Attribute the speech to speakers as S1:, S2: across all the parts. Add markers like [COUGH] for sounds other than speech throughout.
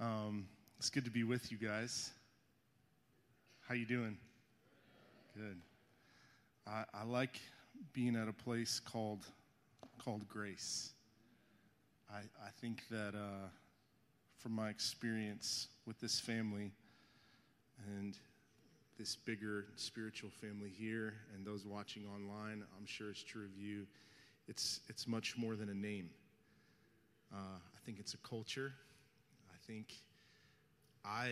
S1: Um, it's good to be with you guys. How you doing? Good. I, I like being at a place called called Grace. I, I think that uh, from my experience with this family and this bigger spiritual family here and those watching online, I'm sure it's true of you. It's, it's much more than a name. Uh, I think it's a culture. I think I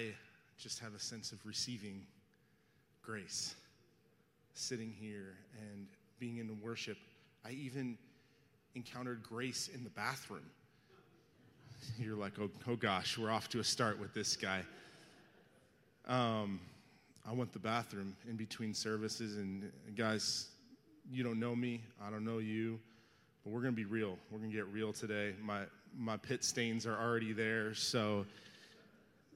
S1: just have a sense of receiving grace, sitting here and being in worship. I even encountered grace in the bathroom. You're like, oh, oh gosh, we're off to a start with this guy. Um, I went the bathroom in between services, and guys, you don't know me, I don't know you, but we're gonna be real. We're gonna get real today. My my pit stains are already there, so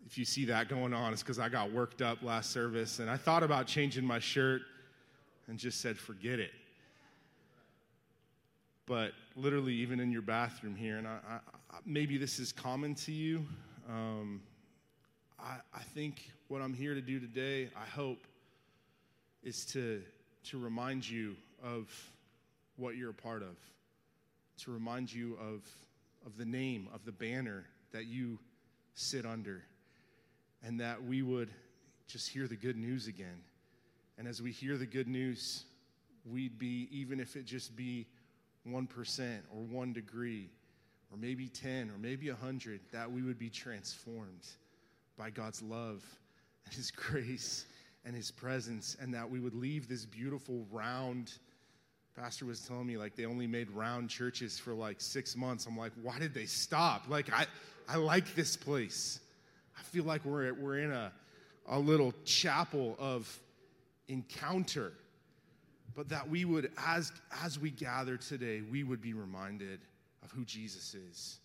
S1: if you see that going on, it's because I got worked up last service, and I thought about changing my shirt, and just said, forget it. But literally, even in your bathroom here, and I, I, maybe this is common to you. Um, I, I think what I'm here to do today, I hope, is to, to remind you of what you're a part of, to remind you of, of the name, of the banner that you sit under, and that we would just hear the good news again. And as we hear the good news, we'd be, even if it just be 1% or one degree, or maybe 10 or maybe 100, that we would be transformed by God's love and His [LAUGHS] grace and His presence, and that we would leave this beautiful round. Pastor was telling me like they only made round churches for like six months. I'm like, why did they stop? Like I, I like this place. I feel like we're we're in a a little chapel of encounter, but that we would as as we gather today, we would be reminded of who Jesus is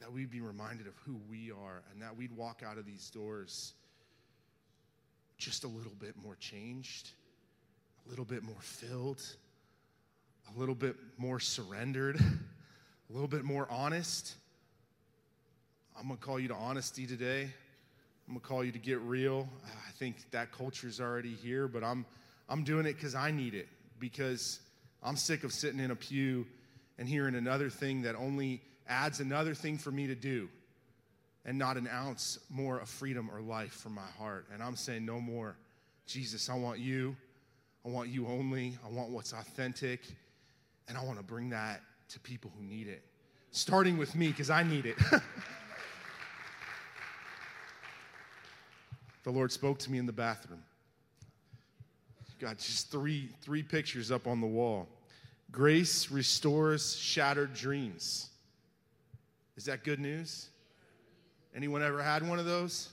S1: that we'd be reminded of who we are and that we'd walk out of these doors just a little bit more changed, a little bit more filled, a little bit more surrendered, [LAUGHS] a little bit more honest. I'm to call you to honesty today. I'm to call you to get real. Ah, I think that culture's already here, but I'm, I'm doing it because I need it, because I'm sick of sitting in a pew and hearing another thing that only adds another thing for me to do and not an ounce more of freedom or life from my heart. And I'm saying, no more. Jesus, I want you. I want you only. I want what's authentic. And I want to bring that to people who need it, starting with me because I need it. [LAUGHS] the Lord spoke to me in the bathroom. Got just three, three pictures up on the wall. Grace restores shattered dreams. Is that good news? Anyone ever had one of those?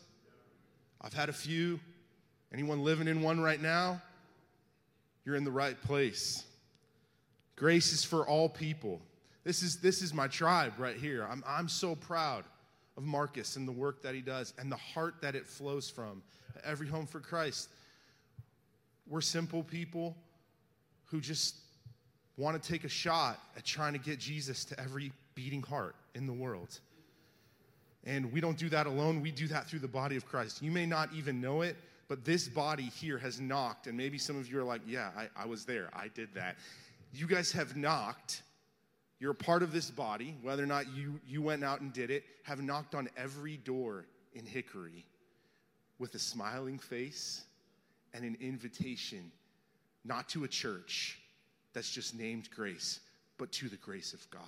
S1: I've had a few. Anyone living in one right now? You're in the right place. Grace is for all people. This is, this is my tribe right here. I'm, I'm so proud of Marcus and the work that he does and the heart that it flows from. Every Home for Christ. We're simple people who just want to take a shot at trying to get Jesus to every beating heart in the world. And we don't do that alone, we do that through the body of Christ. You may not even know it, but this body here has knocked. And maybe some of you are like, yeah, I, I was there, I did that. You guys have knocked. You're a part of this body, whether or not you, you went out and did it, have knocked on every door in Hickory with a smiling face and an invitation, not to a church that's just named grace, but to the grace of God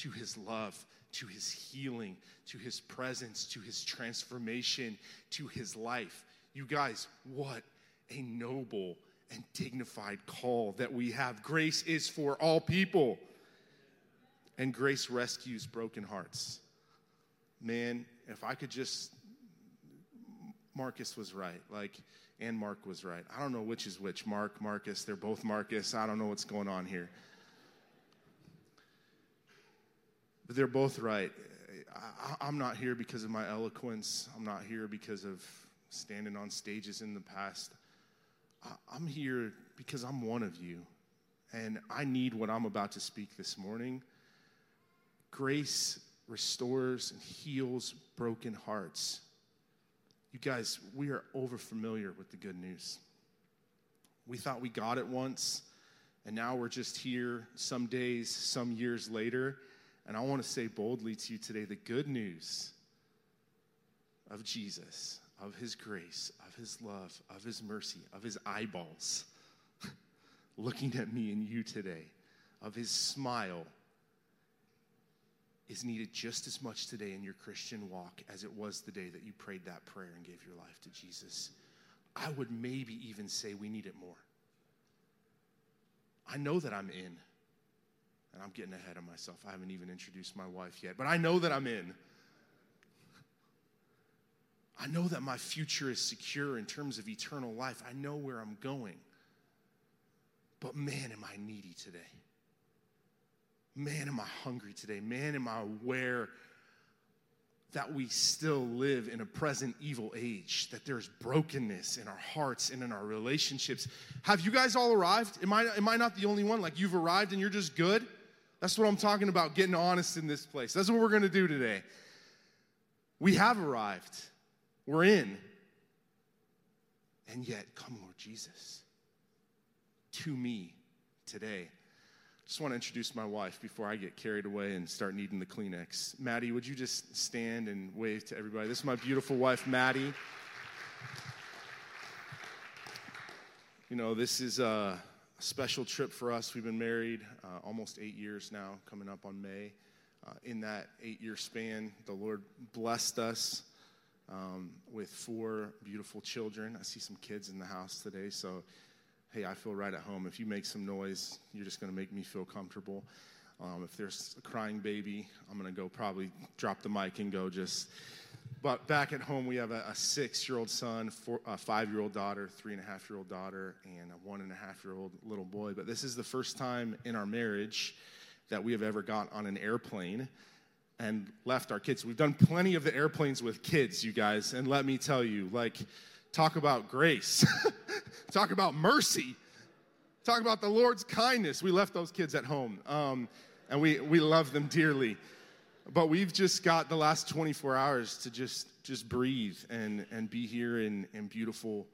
S1: to his love, to his healing, to his presence, to his transformation, to his life. You guys, what a noble and dignified call that we have. Grace is for all people, and grace rescues broken hearts. Man, if I could just, Marcus was right. Like, and Mark was right. I don't know which is which. Mark, Marcus, they're both Marcus. I don't know what's going on here. But they're both right. I, am not here because of my eloquence. I'm not here because of standing on stages in the past. I'm here because I'm one of you. And I need what I'm about to speak this morning. Grace restores, and heals broken hearts. You guys, we are over familiar with the good news. We thought we got it once, and now we're just here some days, some years later. And I want to say boldly to you today the good news of Jesus, of his grace, of his love, of his mercy, of his eyeballs [LAUGHS] looking at me and you today, of his smile is needed just as much today in your Christian walk as it was the day that you prayed that prayer and gave your life to Jesus. I would maybe even say we need it more. I know that I'm in, and I'm getting ahead of myself. I haven't even introduced my wife yet, but I know that I'm in. I know that my future is secure in terms of eternal life. I know where I'm going. But man, am I needy today. Man, am I hungry today. Man, am I aware that we still live in a present evil age, that there's brokenness in our hearts and in our relationships. Have you guys all arrived? Am I, am I not the only one? Like you've arrived and you're just good? That's what I'm talking about, getting honest in this place. That's what we're gonna do today. We have arrived, we're in. And yet, come, Lord Jesus, to me today. Just want to introduce my wife before I get carried away and start needing the Kleenex. Maddie, would you just stand and wave to everybody? This is my beautiful wife, Maddie. You know, this is a special trip for us. We've been married uh, almost eight years now, coming up on May. Uh, in that eight year span, the Lord blessed us um, with four beautiful children. I see some kids in the house today, so hey, I feel right at home. If you make some noise, you're just going to make me feel comfortable. Um, if there's a crying baby, I'm going to go probably drop the mic and go just. But back at home, we have a, a six year old son, four, a five year old daughter, three and a half year old daughter, and a one and a half year old little boy. But this is the first time in our marriage that we have ever got on an airplane and left our kids. We've done plenty of the airplanes with kids, you guys, and let me tell you, like, talk about grace, [LAUGHS] talk about mercy, talk about the Lord's kindness. We left those kids at home, um, and we, we love them dearly. But we've just got the last 24 hours to just just breathe and and be here in in beautiful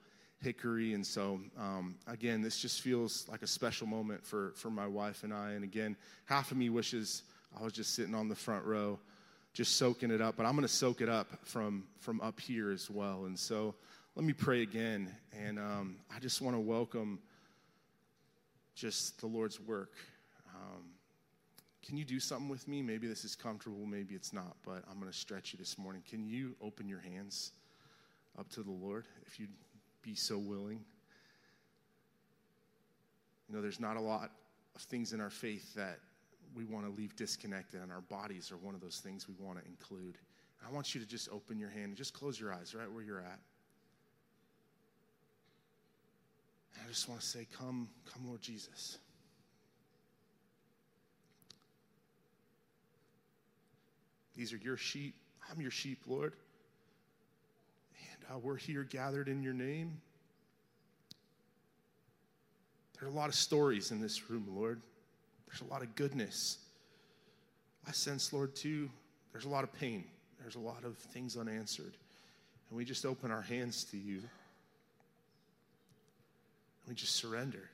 S1: Hickory. And so um, again, this just feels like a special moment for for my wife and I. And again, half of me wishes I was just sitting on the front row, just soaking it up. But I'm going to soak it up from from up here as well. And so let me pray again. And um, I just want to welcome just the Lord's work. Um, can you do something with me? Maybe this is comfortable, maybe it's not, but I'm going to stretch you this morning. Can you open your hands up to the Lord if you'd be so willing? You know, there's not a lot of things in our faith that we want to leave disconnected, and our bodies are one of those things we want to include. I want you to just open your hand and just close your eyes right where you're at. I just want to say, Come, come, Lord Jesus. These are your sheep. I'm your sheep, Lord. And uh, we're here gathered in your name. There are a lot of stories in this room, Lord. There's a lot of goodness. I sense, Lord, too, there's a lot of pain. There's a lot of things unanswered. And we just open our hands to you. And we just surrender.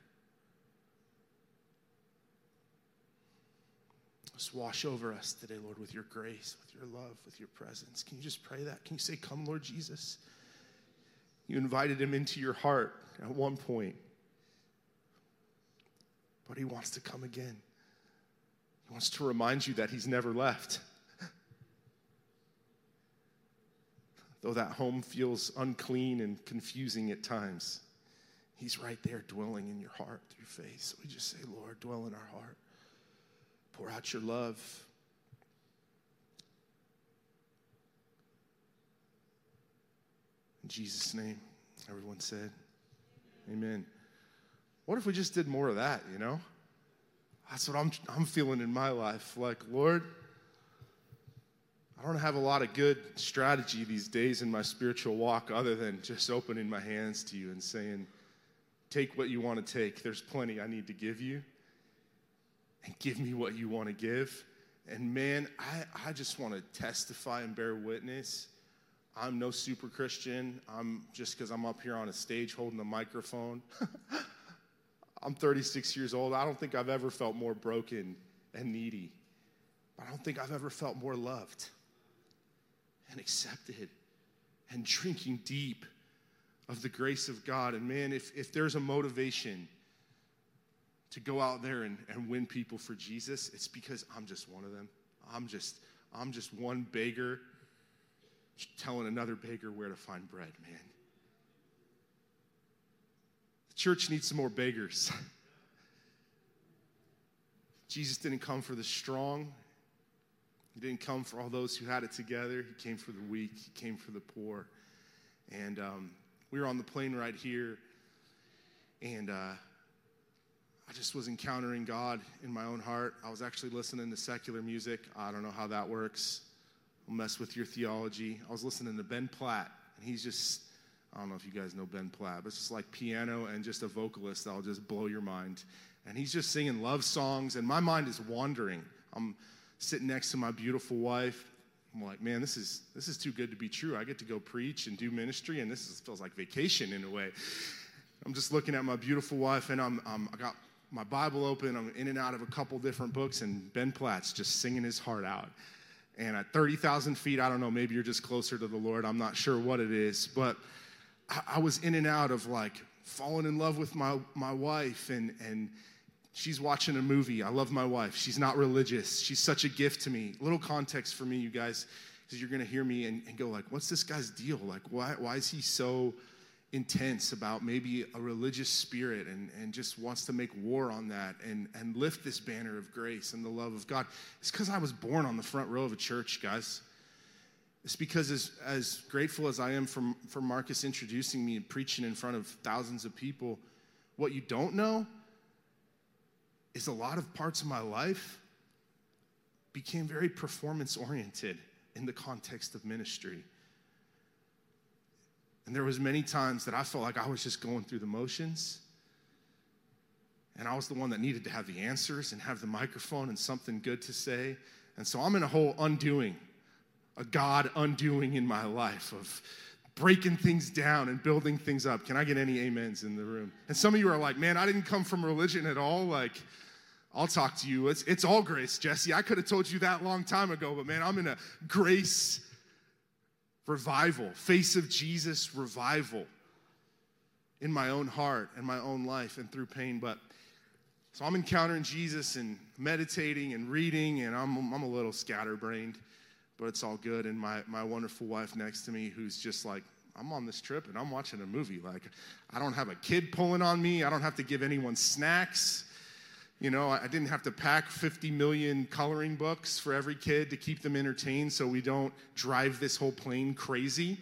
S1: Just wash over us today, Lord, with your grace, with your love, with your presence. Can you just pray that? Can you say, Come, Lord Jesus? You invited him into your heart at one point, but he wants to come again. Wants to remind you that he's never left. [LAUGHS] Though that home feels unclean and confusing at times. He's right there dwelling in your heart through faith. So we just say, Lord, dwell in our heart. Pour out your love. In Jesus' name, everyone said, Amen. What if we just did more of that, you know? That's what I'm, I'm feeling in my life. Like, Lord, I don't have a lot of good strategy these days in my spiritual walk other than just opening my hands to you and saying, Take what you want to take. There's plenty I need to give you. And give me what you want to give. And man, I, I just want to testify and bear witness. I'm no super Christian. I'm just because I'm up here on a stage holding a microphone. [LAUGHS] I'm 36 years old. I don't think I've ever felt more broken and needy. But I don't think I've ever felt more loved and accepted and drinking deep of the grace of God. And man, if, if there's a motivation to go out there and, and win people for Jesus, it's because I'm just one of them. I'm just, I'm just one beggar telling another beggar where to find bread, man. Church needs some more beggars. [LAUGHS] Jesus didn't come for the strong. He didn't come for all those who had it together. He came for the weak. He came for the poor. And um, we were on the plane right here, and uh, I just was encountering God in my own heart. I was actually listening to secular music. I don't know how that works. I'll mess with your theology. I was listening to Ben Platt, and he's just, I don't know if you guys know Ben Platt, but it's just like piano and just a vocalist that'll just blow your mind. And he's just singing love songs, and my mind is wandering. I'm sitting next to my beautiful wife. I'm like, man, this is this is too good to be true. I get to go preach and do ministry, and this is, feels like vacation in a way. I'm just looking at my beautiful wife, and I'm, I'm I got my Bible open. I'm in and out of a couple different books, and Ben Platt's just singing his heart out. And at 30,000 feet, I don't know, maybe you're just closer to the Lord. I'm not sure what it is, but I, was in and out of like falling in love with my, my wife and, and she's watching a movie. I love my wife. She's not religious. She's such a gift to me. Little context for me, you guys, because you're going to hear me and, and, go like, what's this guy's deal? Like, why, why is he so intense about maybe a religious spirit and, and just wants to make war on that and, and lift this banner of grace and the love of God. It's because I was born on the front row of a church, guys. It's because as, as grateful as I am for, for Marcus introducing me and preaching in front of thousands of people, what you don't know is a lot of parts of my life became very performance oriented in the context of ministry. And there was many times that I felt like I was just going through the motions. And I was the one that needed to have the answers and have the microphone and something good to say. And so I'm in a whole undoing, a God undoing in my life of breaking things down and building things up. Can I get any amens in the room? And some of you are like, man, I didn't come from religion at all. Like, I'll talk to you. It's, it's all grace, Jesse. I could have told you that long time ago, but man, I'm in a grace revival, face of Jesus revival in my own heart and my own life and through pain. But so I'm encountering Jesus and meditating and reading, and I'm, I'm a little scatterbrained, but it's all good. And my, my wonderful wife next to me, who's just like, I'm on this trip and I'm watching a movie. Like, I don't have a kid pulling on me, I don't have to give anyone snacks. You know, I didn't have to pack 50 million coloring books for every kid to keep them entertained so we don't drive this whole plane crazy.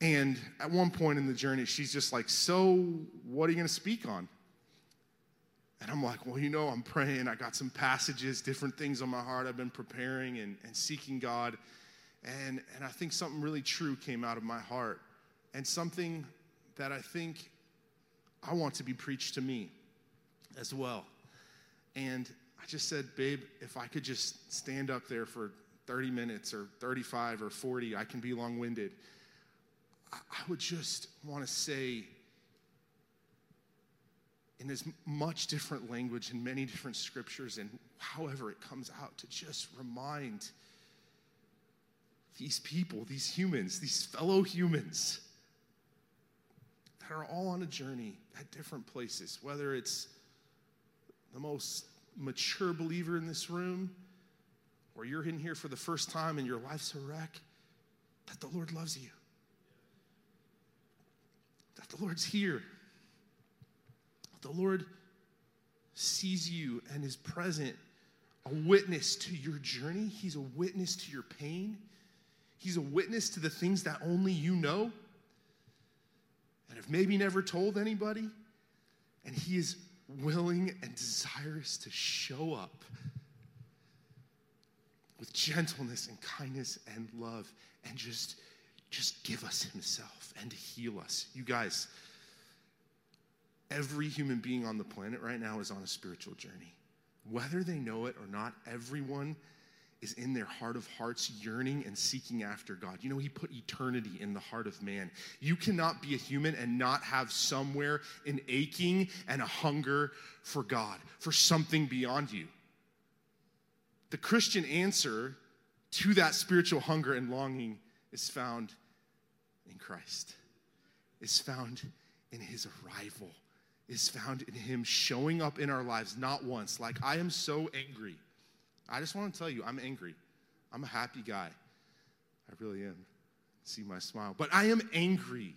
S1: And at one point in the journey, she's just like, So, what are you going to speak on? And I'm like, Well, you know, I'm praying. I got some passages, different things on my heart I've been preparing and, and seeking God. And, and I think something really true came out of my heart and something that I think I want to be preached to me as well. And I just said, babe, if I could just stand up there for 30 minutes or 35 or 40, I can be long winded. I would just want to say, in as much different language in many different scriptures and however it comes out, to just remind these people, these humans, these fellow humans that are all on a journey at different places, whether it's the most mature believer in this room, or you're in here for the first time and your life's a wreck, that the Lord loves you. That the Lord's here. The Lord sees you and is present, a witness to your journey. He's a witness to your pain. He's a witness to the things that only you know and have maybe never told anybody. And He is willing and desirous to show up with gentleness and kindness and love and just just give us himself and heal us. You guys, every human being on the planet right now is on a spiritual journey. whether they know it or not, everyone is in their heart of hearts yearning and seeking after God. You know, He put eternity in the heart of man. You cannot be a human and not have somewhere an aching and a hunger for God, for something beyond you. The Christian answer to that spiritual hunger and longing is found in Christ, is found in His arrival, is found in Him showing up in our lives not once, like, I am so angry I just want to tell you, I'm angry. I'm a happy guy. I really am. See my smile. But I am angry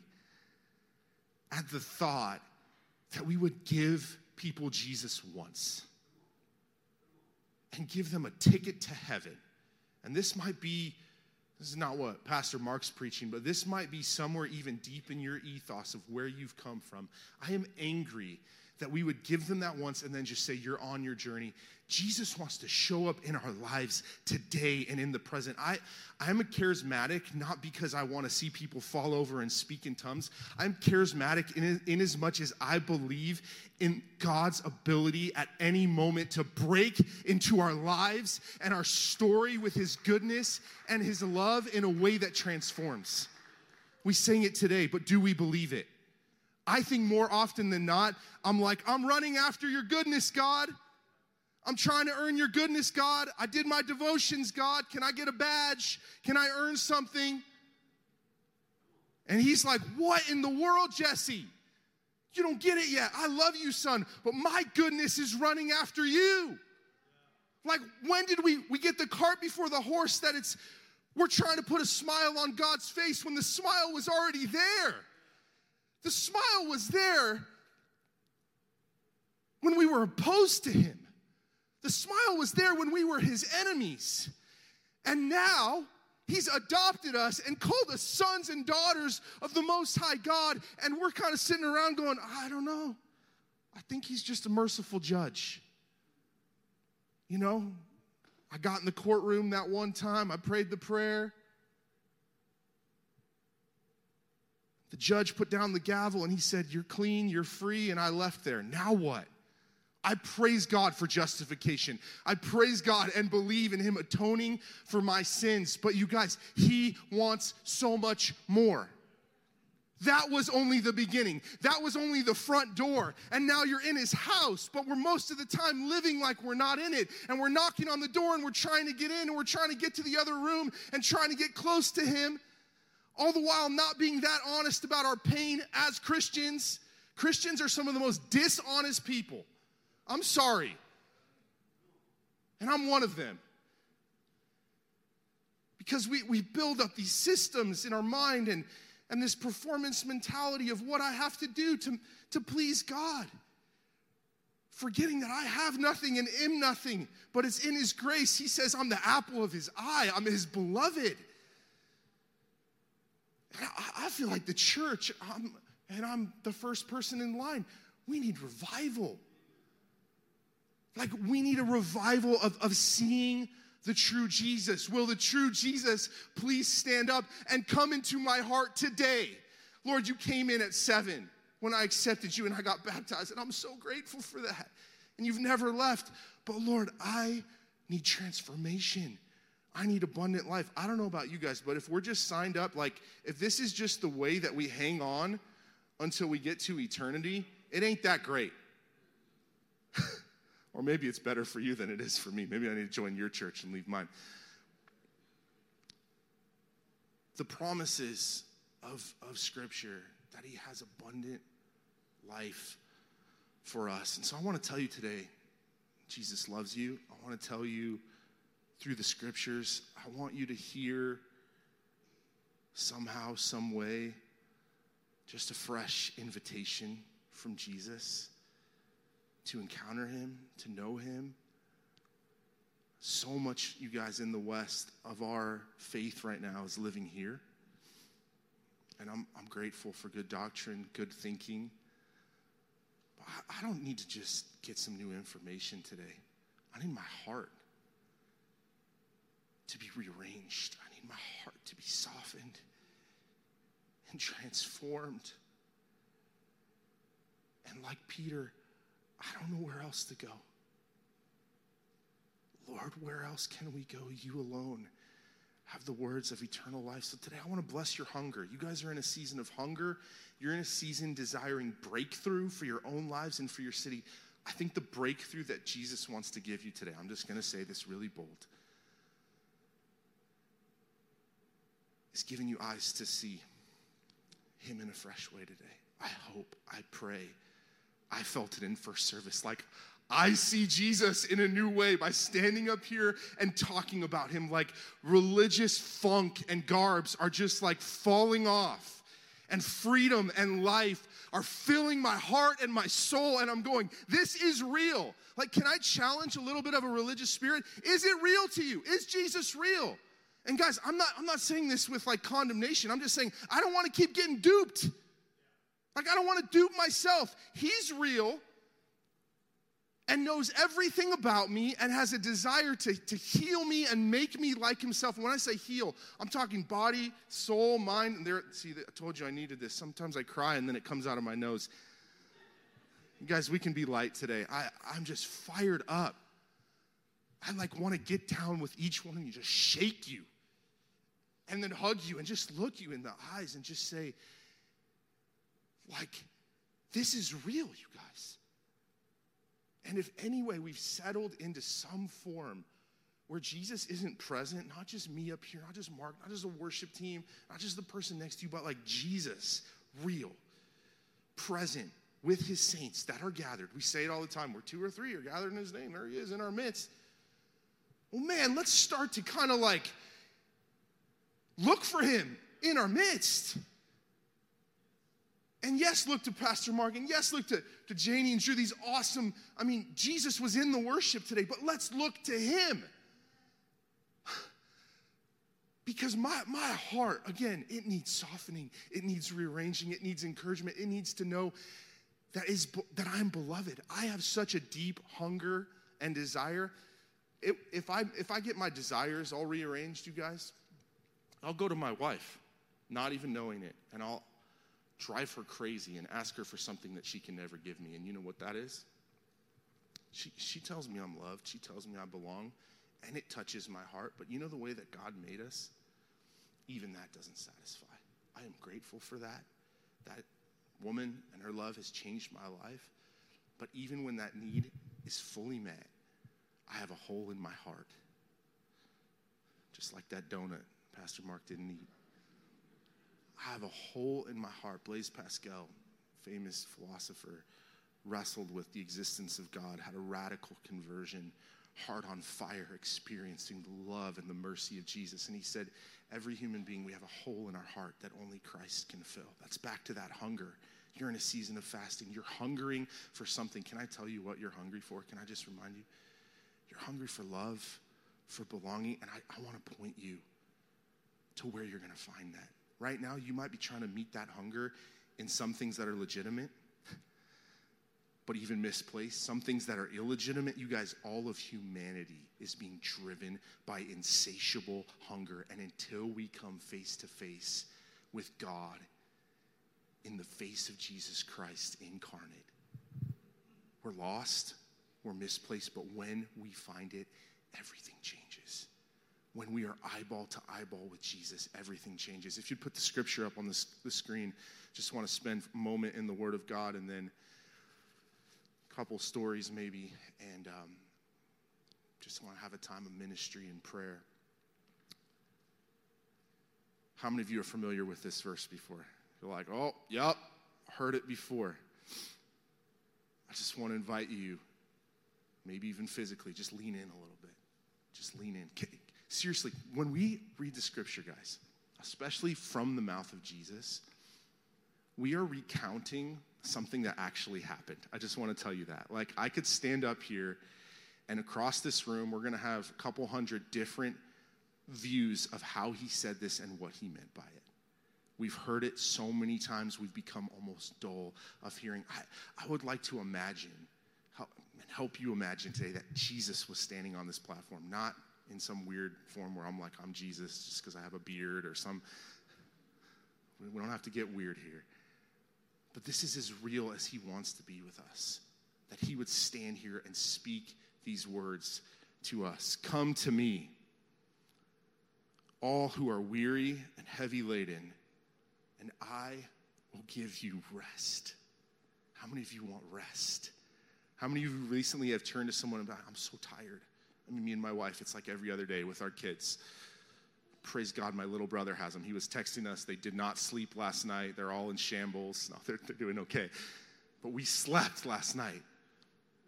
S1: at the thought that we would give people Jesus once and give them a ticket to heaven. And this might be, this is not what Pastor Mark's preaching, but this might be somewhere even deep in your ethos of where you've come from. I am angry that we would give them that once and then just say, You're on your journey. Jesus wants to show up in our lives today and in the present. I, I'm a charismatic, not because I want to see people fall over and speak in tongues. I'm charismatic in, in as much as I believe in God's ability at any moment to break into our lives and our story with his goodness and his love in a way that transforms. We sang it today, but do we believe it? I think more often than not, I'm like, I'm running after your goodness, God. I'm trying to earn your goodness, God. I did my devotions, God. Can I get a badge? Can I earn something? And he's like, What in the world, Jesse? You don't get it yet. I love you, son, but my goodness is running after you. Like, when did we, we get the cart before the horse that it's, we're trying to put a smile on God's face when the smile was already there? The smile was there when we were opposed to him. The smile was there when we were his enemies. And now he's adopted us and called us sons and daughters of the Most High God. And we're kind of sitting around going, I don't know. I think he's just a merciful judge. You know, I got in the courtroom that one time, I prayed the prayer. The judge put down the gavel and he said, You're clean, you're free, and I left there. Now what? I praise God for justification. I praise God and believe in Him atoning for my sins. But you guys, He wants so much more. That was only the beginning. That was only the front door. And now you're in his house, but we're most of the time living like we're not in it. And we're knocking on the door and we're trying to get in and we're trying to get to the other room and trying to get close to him all the while not being that honest about our pain as Christians. Christians are some of the most dishonest people. I'm sorry. And I'm one of them. Because we, we build up these systems in our mind and, and this performance mentality of what I have to do to, to please God. Forgetting that I have nothing and am nothing, but it's in His grace. He says, I'm the apple of His eye, I'm His beloved. I, feel like the church, I'm, and I'm the first person in line, we need revival. Like, we need a revival of, of seeing the true Jesus. Will the true Jesus please stand up and come into my heart today? Lord, you came in at seven when I accepted you and I got baptized, and I'm so grateful for that. And you've never left. But Lord, I need transformation. I need abundant life. I don't know about you guys, but if we're just signed up, like if this is just the way that we hang on until we get to eternity, it ain't that great. [LAUGHS] or maybe it's better for you than it is for me. Maybe I need to join your church and leave mine. The promises of, of Scripture that He has abundant life for us. And so I want to tell you today Jesus loves you. I want to tell you through the scriptures, I want you to hear somehow, some way, just a fresh invitation from Jesus to encounter him, to know him. So much, you guys in the West, of our faith right now is living here. And I'm, I'm grateful for good doctrine, good thinking. But I, I don't need to just get some new information today. I need my heart to be rearranged. I need my heart to be softened and transformed. And like Peter, I don't know where else to go. Lord, where else can we go? You alone have the words of eternal life. So today I want to bless your hunger. You guys are in a season of hunger. You're in a season desiring breakthrough for your own lives and for your city. I think the breakthrough that Jesus wants to give you today, I'm just going to say this really bold, is giving you eyes to see Him in a fresh way today. I hope, I pray. I felt it in first service. Like, I see Jesus in a new way by standing up here and talking about him like religious funk and garbs are just like falling off and freedom and life are filling my heart and my soul and I'm going this is real. Like can I challenge a little bit of a religious spirit? Is it real to you? Is Jesus real? And guys, I'm not I'm not saying this with like condemnation. I'm just saying I don't want to keep getting duped. Like I don't want to dupe myself. He's real and knows everything about me and has a desire to, to heal me and make me like himself. When I say heal, I'm talking body, soul, mind. And there, see, I told you I needed this. Sometimes I cry and then it comes out of my nose. You guys, we can be light today. I, I'm just fired up. I like want to get down with each one and just shake you, and then hug you and just look you in the eyes and just say, like, this is real, you guys. And if anyway we've settled into some form where Jesus isn't present, not just me up here, not just Mark, not just the worship team, not just the person next to you, but like Jesus, real, present with his saints that are gathered. We say it all the time where two or three are gathered in his name, there he is in our midst. Well, man, let's start to kind of like look for him in our midst. And yes, look to Pastor Mark, and yes, look to, to Janie and Drew, these awesome. I mean, Jesus was in the worship today, but let's look to him. [SIGHS] Because my, my heart, again, it needs softening, it needs rearranging, it needs encouragement, it needs to know that is that I'm beloved. I have such a deep hunger and desire. It, if I if I get my desires all rearranged, you guys, I'll go to my wife, not even knowing it, and I'll drive her crazy and ask her for something that she can never give me. And you know what that is? She, she tells me I'm loved, she tells me I belong, and it touches my heart. But you know the way that God made us? Even that doesn't satisfy. I am grateful for that. That woman and her love has changed my life. But even when that need is fully met, I have a hole in my heart. Just like that donut Pastor Mark didn't eat. I have a hole in my heart. Blaise Pascal, famous philosopher, wrestled with the existence of God, had a radical conversion, heart on fire, experiencing the love and the mercy of Jesus. And he said, Every human being, we have a hole in our heart that only Christ can fill. That's back to that hunger. You're in a season of fasting. You're hungering for something. Can I tell you what you're hungry for? Can I just remind you? You're hungry for love, for belonging, and I, I want to point you to where you're going to find that. Right now, you might be trying to meet that hunger in some things that are legitimate, but even misplaced. Some things that are illegitimate. You guys, all of humanity is being driven by insatiable hunger. And until we come face to face with God in the face of Jesus Christ incarnate, we're lost, we're misplaced, but when we find it, everything changes when we are eyeball to eyeball with Jesus, everything changes. If you'd put the scripture up on the, the screen, just want to spend a moment in the Word of God and then a couple stories maybe, and um, just want to have a time of ministry and prayer. How many of you are familiar with this verse before? You're like, oh, yep, heard it before. I just want to invite you, maybe even physically, just lean in a little bit. Just lean in seriously, when we read the scripture, guys, especially from the mouth of Jesus, we are recounting something that actually happened. I just want to tell you that. Like, I could stand up here, and across this room, we're going to have a couple hundred different views of how he said this and what he meant by it. We've heard it so many times, we've become almost dull of hearing. I, I would like to imagine, help, help you imagine today that Jesus was standing on this platform, not in some weird form where I'm like, I'm Jesus just because I have a beard or some. We don't have to get weird here. But this is as real as he wants to be with us. That he would stand here and speak these words, to us Come to me, all who are weary and heavy laden, and I will give you rest. How many of you want rest? How many of you recently have turned to someone about, I'm so tired? I mean, me and my wife, it's like every other day with our kids. Praise God, my little brother has them. He was texting us. They did not sleep last night. They're all in shambles. No, they're, they're doing okay. But we slept last night.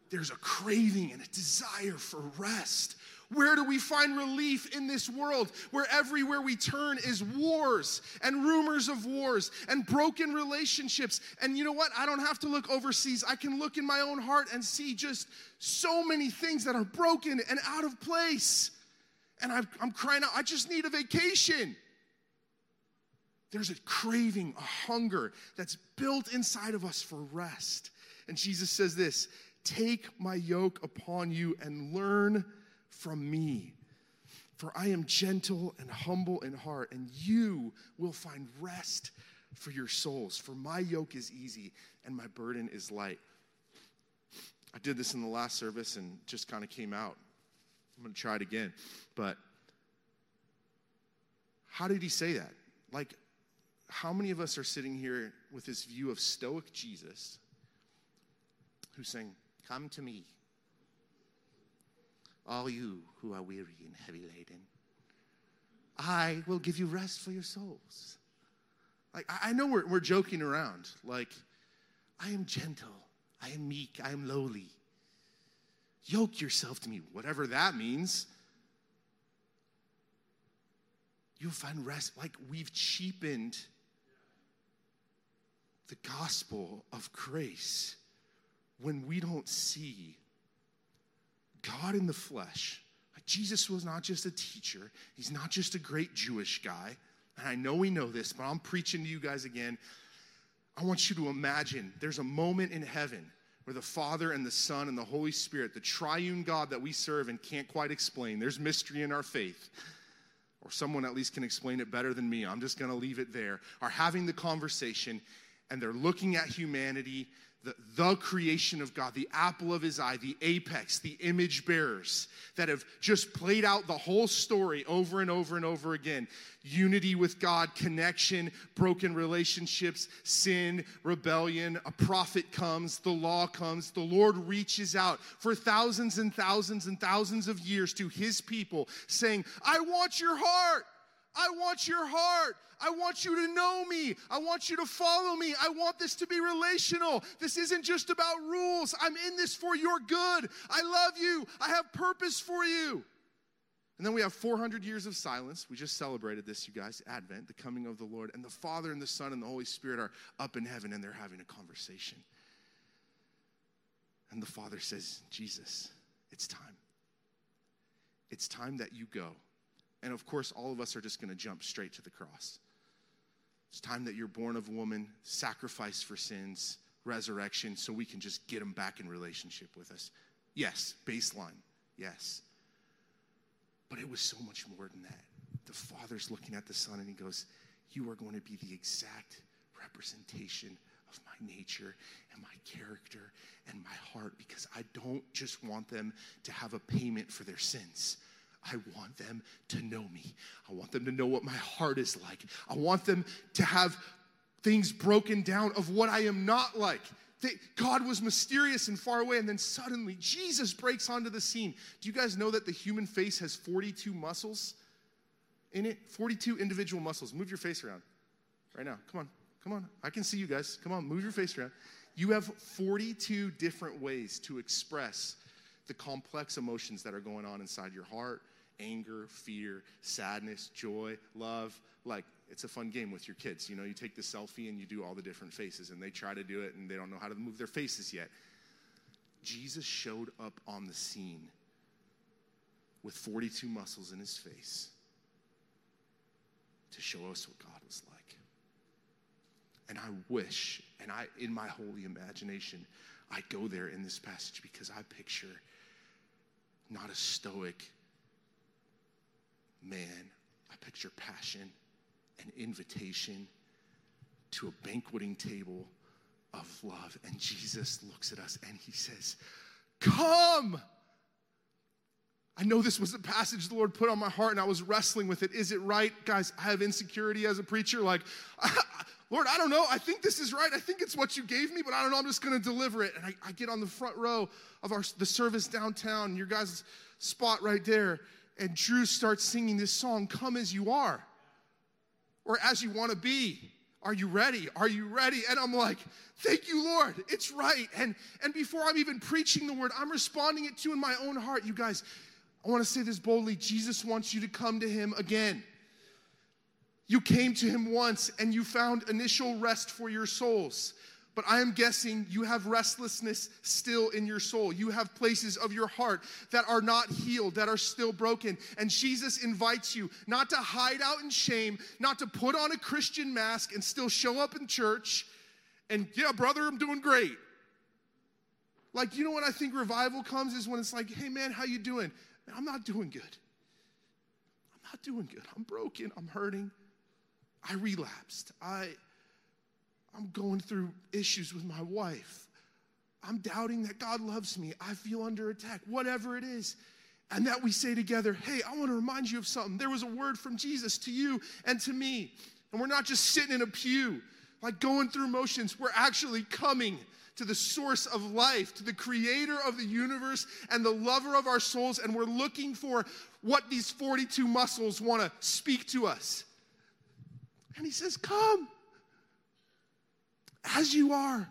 S1: There's a craving and a desire for rest. Where do we find relief in this world where everywhere we turn is wars and rumors of wars and broken relationships? And you know what? I don't have to look overseas. I can look in my own heart and see just so many things that are broken and out of place. And I'm, I'm crying out, I just need a vacation. There's a craving, a hunger that's built inside of us for rest. And Jesus says this Take my yoke upon you and learn from me. For I am gentle and humble in heart, and you will find rest for your souls. For my yoke is easy and my burden is light. I did this in the last service and just kind of came out. I'm going to try it again. But how did he say that? Like, how many of us are sitting here with this view of stoic Jesus who's saying, Come to me, all you who are weary and heavy laden. I will give you rest for your souls. Like, I know we're, we're joking around. Like, I am gentle, I am meek, I am lowly. Yoke yourself to me, whatever that means. You'll find rest. Like, we've cheapened the gospel of grace when we don't see God in the flesh. Jesus was not just a teacher, he's not just a great Jewish guy. And I know we know this, but I'm preaching to you guys again. I want you to imagine there's a moment in heaven where the Father and the Son and the Holy Spirit, the triune God that we serve and can't quite explain, there's mystery in our faith, or someone at least can explain it better than me. I'm just going to leave it there, are having the conversation and they're looking at humanity the, the creation of God, the apple of his eye, the apex, the image bearers that have just played out the whole story over and over and over again. Unity with God, connection, broken relationships, sin, rebellion. A prophet comes, the law comes, the Lord reaches out for thousands and thousands and thousands of years to his people, saying, I want your heart. I want your heart. I want you to know me. I want you to follow me. I want this to be relational. This isn't just about rules. I'm in this for your good. I love you. I have purpose for you. And then we have 400 years of silence. We just celebrated this, you guys, Advent, the coming of the Lord. And the Father and the Son and the Holy Spirit are up in heaven and they're having a conversation. And the Father says, Jesus, it's time. It's time that you go. And of course, all of us are just going to jump straight to the cross. It's time that you're born of woman, sacrifice for sins, resurrection, so we can just get them back in relationship with us. Yes, baseline, yes. But it was so much more than that. The Father's looking at the Son and he goes, You are going to be the exact representation of my nature and my character and my heart because I don't just want them to have a payment for their sins. I want them to know me. I want them to know what my heart is like. I want them to have things broken down of what I am not like. God was mysterious and far away, and then suddenly Jesus breaks onto the scene. Do you guys know that the human face has 42 muscles in it? 42 individual muscles. Move your face around right now. Come on, come on. I can see you guys. Come on, move your face around. You have 42 different ways to express the complex emotions that are going on inside your heart, anger, fear, sadness, joy, love. Like, it's a fun game with your kids. You know, you take the selfie and you do all the different faces, and they try to do it and they don't know how to move their faces yet. Jesus showed up on the scene with 42 muscles in his face to show us what God was like. And I wish, and I, in my holy imagination, I go there in this passage because I picture not a stoic, man, I picture passion and invitation to a banqueting table of love. And Jesus looks at us and he says, Come! I know this was a passage the Lord put on my heart and I was wrestling with it. Is it right? Guys, I have insecurity as a preacher. Like, [LAUGHS] Lord, I don't know. I think this is right. I think it's what you gave me, but I don't know. I'm just going to deliver it. And I, I, get on the front row of our, the service downtown, your guys' spot right there. And Drew starts singing this song, Come As You Are, or As You Want to Be. Are you ready? Are you ready? And I'm like, thank you, Lord. It's right. And, and before I'm even preaching the word, I'm responding it to in my own heart. You guys, I want to say this boldly Jesus wants you to come to him again. You came to him once and you found initial rest for your souls. But I am guessing you have restlessness still in your soul. You have places of your heart that are not healed, that are still broken. And Jesus invites you not to hide out in shame, not to put on a Christian mask and still show up in church and, yeah, brother, I'm doing great. Like, you know what I think revival comes is when it's like, hey man, how you doing? Man, I'm not doing good. I'm not doing good. I'm broken. I'm hurting. I relapsed. I, I'm going through issues with my wife. I'm doubting that God loves me. I feel under attack, whatever it is. And that we say together, hey, I want to remind you of something. There was a word from Jesus to you and to me. And we're not just sitting in a pew, like going through motions. We're actually coming to the source of life, to the creator of the universe and the lover of our souls. And we're looking for what these 42 muscles want to speak to us. And he says, Come as you are,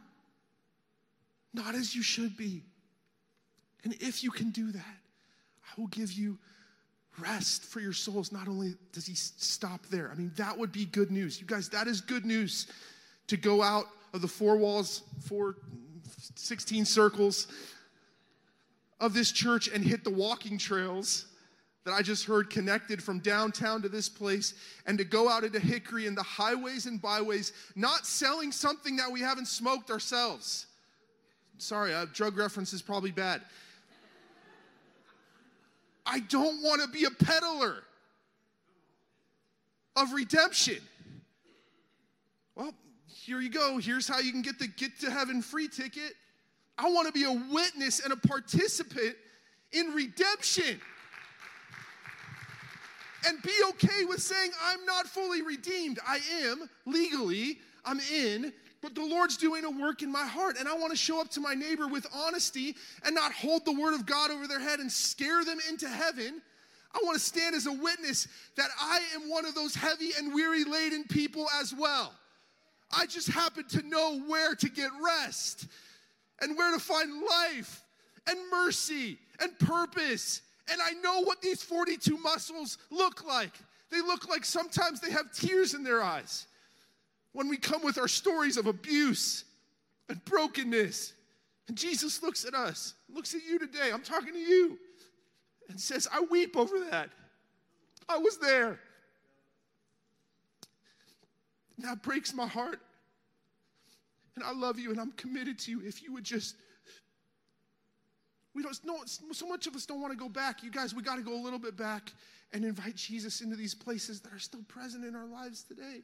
S1: not as you should be. And if you can do that, I will give you rest for your souls. Not only does he stop there, I mean, that would be good news. You guys, that is good news to go out of the four walls, four, 16 circles of this church and hit the walking trails that I just heard connected from downtown to this place and to go out into Hickory and the highways and byways, not selling something that we haven't smoked ourselves. Sorry, a drug reference is probably bad. I don't want to be a peddler of redemption. Well, here you go. Here's how you can get the get to heaven free ticket. I want to be a witness and a participant in redemption and be okay with saying, I'm not fully redeemed. I am legally, I'm in, but the Lord's doing a work in my heart. And I want to show up to my neighbor with honesty and not hold the word of God over their head and scare them into heaven. I want to stand as a witness that I am one of those heavy and weary laden people as well. I just happen to know where to get rest and where to find life and mercy and purpose and I know what these 42 muscles look like. They look like sometimes they have tears in their eyes when we come with our stories of abuse and brokenness. And Jesus looks at us, looks at you today. I'm talking to you, and says, I weep over that. I was there. And that breaks my heart. And I love you and I'm committed to you. If you would just we don't know so much of us don't want to go back. You guys, we got to go a little bit back and invite Jesus into these places that are still present in our lives today.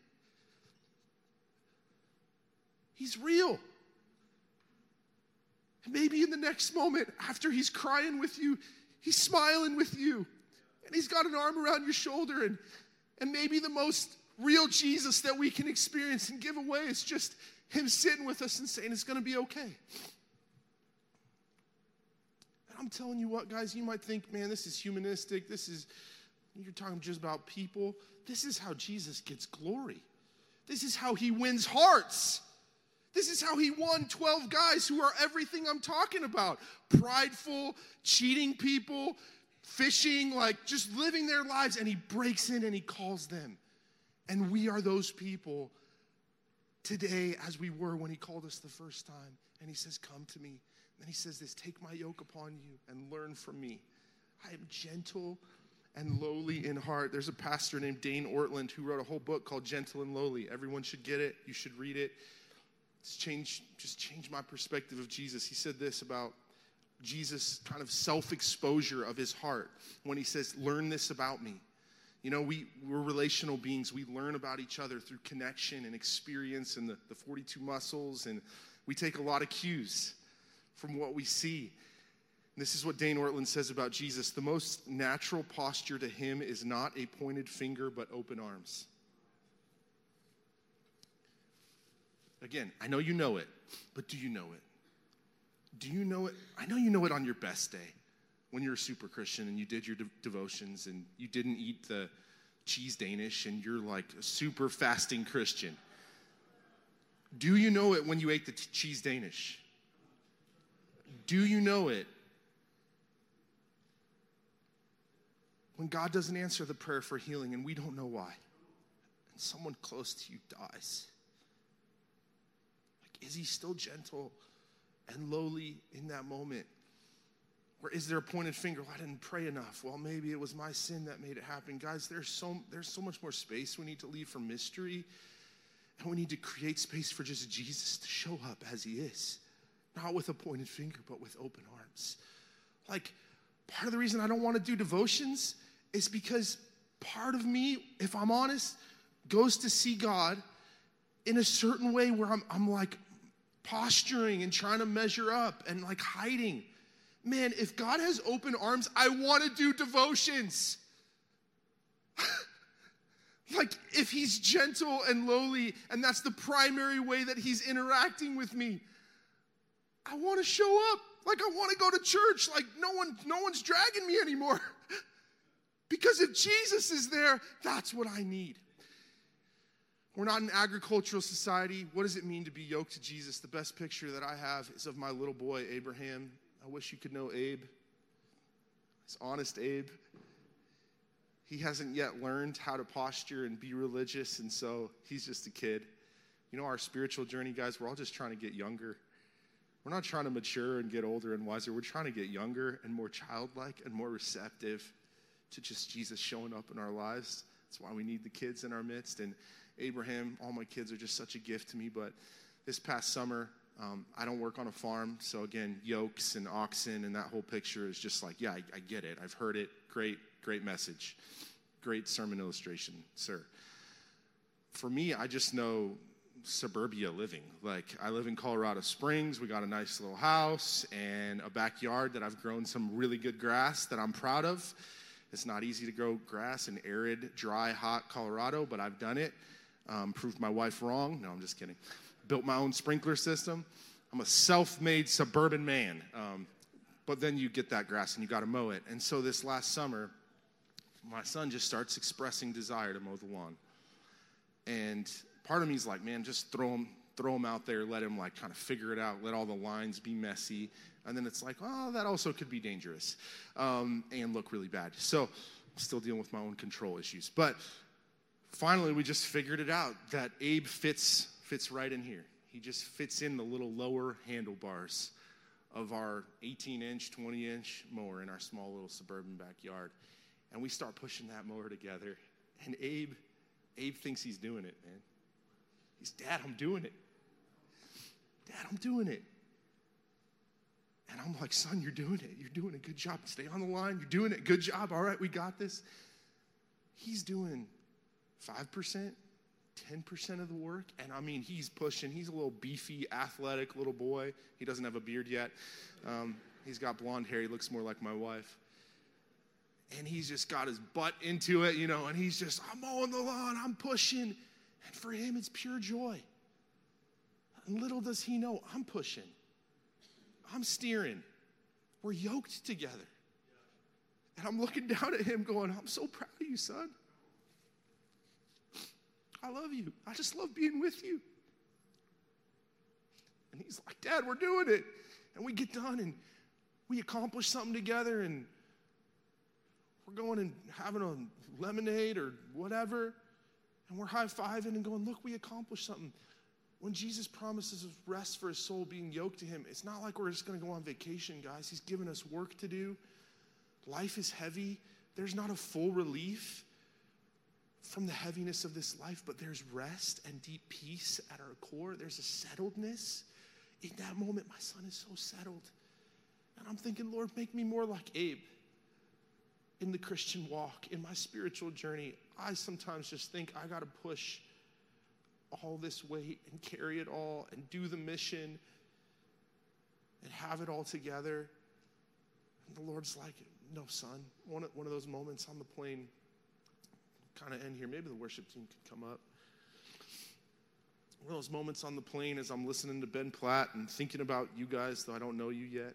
S1: He's real. And maybe in the next moment, after he's crying with you, he's smiling with you. And he's got an arm around your shoulder. And, and maybe the most real Jesus that we can experience and give away is just him sitting with us and saying, It's going to be okay. I'm telling you what, guys, you might think, man, this is humanistic. This is, you're talking just about people. This is how Jesus gets glory. This is how he wins hearts. This is how he won 12 guys who are everything I'm talking about prideful, cheating people, fishing, like just living their lives. And he breaks in and he calls them. And we are those people today as we were when he called us the first time. And he says, Come to me. And he says this Take my yoke upon you and learn from me. I am gentle and lowly in heart. There's a pastor named Dane Ortlund who wrote a whole book called Gentle and Lowly. Everyone should get it. You should read it. It's changed, just changed my perspective of Jesus. He said this about Jesus' kind of self exposure of his heart when he says, Learn this about me. You know, we, we're relational beings. We learn about each other through connection and experience and the, the 42 muscles, and we take a lot of cues from what we see. This is what Dane Ortlund says about Jesus. The most natural posture to him is not a pointed finger, but open arms. Again, I know you know it, but do you know it? Do you know it? I know you know it on your best day when you're a super Christian and you did your de- devotions and you didn't eat the cheese Danish and you're like a super fasting Christian. Do you know it when you ate the t- cheese Danish? Do you know it when God doesn't answer the prayer for healing and we don't know why? And someone close to you dies. Like, is he still gentle and lowly in that moment? Or is there a pointed finger? Well, I didn't pray enough. Well, maybe it was my sin that made it happen. Guys, there's so, there's so much more space we need to leave for mystery. And we need to create space for just Jesus to show up as he is. Not with a pointed finger, but with open arms. Like, part of the reason I don't want to do devotions is because part of me, if I'm honest, goes to see God in a certain way where I'm, I'm like posturing and trying to measure up and like hiding man, if God has open arms, I want to do devotions. [LAUGHS] like, if He's gentle and lowly, and that's the primary way that He's interacting with me, I want to show up. Like, I want to go to church. Like, no, one, no one's dragging me anymore. [LAUGHS] because if Jesus is there, that's what I need. We're not an agricultural society. What does it mean to be yoked to Jesus? The best picture that I have is of my little boy, Abraham. I wish you could know Abe. It's honest Abe. He hasn't yet learned how to posture and be religious, and so he's just a kid. You know, our spiritual journey, guys, we're all just trying to get younger. We're not trying to mature and get older and wiser. We're trying to get younger and more childlike and more receptive to just Jesus showing up in our lives. That's why we need the kids in our midst. And Abraham, all my kids are just such a gift to me. But this past summer, um, I don't work on a farm, so again, yokes and oxen and that whole picture is just like, yeah, I, I get it. I've heard it. Great, great message. Great sermon illustration, sir. For me, I just know suburbia living. Like, I live in Colorado Springs. We got a nice little house and a backyard that I've grown some really good grass that I'm proud of. It's not easy to grow grass in arid, dry, hot Colorado, but I've done it. Um, proved my wife wrong. No, I'm just kidding built my own sprinkler system. I'm a self made suburban man. Um, but then you get that grass and you got to mow it. And so this last summer, my son just starts expressing desire to mow the lawn. And part of me is like, man, just throw him, throw him out there, let him like kind of figure it out, let all the lines be messy. And then it's like, oh, that also could be dangerous um, and look really bad. So I'm still dealing with my own control issues. But finally, we just figured it out that Abe fits fits right in here. He just fits in the little lower handlebars of our 18 inch, 20 inch mower in our small little suburban backyard. And we start pushing that mower together. And Abe, Abe thinks he's doing it, man. He's, Dad, I'm doing it. Dad, I'm doing it. And I'm like, son, you're doing it. You're doing a good job. Stay on the line. You're doing it. Good job. All right, we got this. He's doing 5%, 10% of the work. And I mean, he's pushing. He's a little beefy, athletic little boy. He doesn't have a beard yet. Um, he's got blonde hair. He looks more like my wife. And he's just got his butt into it, you know, and he's just, I'm mowing the lawn, I'm pushing. And for him, it's pure joy. And little does he know, I'm pushing, I'm steering. We're yoked together. And I'm looking down at him going, I'm so proud of you, son. I love you. I just love being with you. And he's like, Dad, we're doing it. And we get done and we accomplish something together and we're going and having a lemonade or whatever. And we're high fiving and going, Look, we accomplished something. When Jesus promises us rest for his soul being yoked to him, it's not like we're just going to go on vacation, guys. He's given us work to do. Life is heavy. There's not a full relief from the heaviness of this life, but there's rest and deep peace at our core. There's a settledness. In that moment, my son is so settled. And I'm thinking, Lord, make me more like Abe in the Christian walk, in my spiritual journey. I sometimes just think I got to push all this weight and carry it all and do the mission and have it all together. the Lord's like, No, son. One of, one of those moments on the plane, kind of end here. Maybe the worship team could come up. One of those moments on the plane as I'm listening to Ben Platt and thinking about you guys, though I don't know you yet,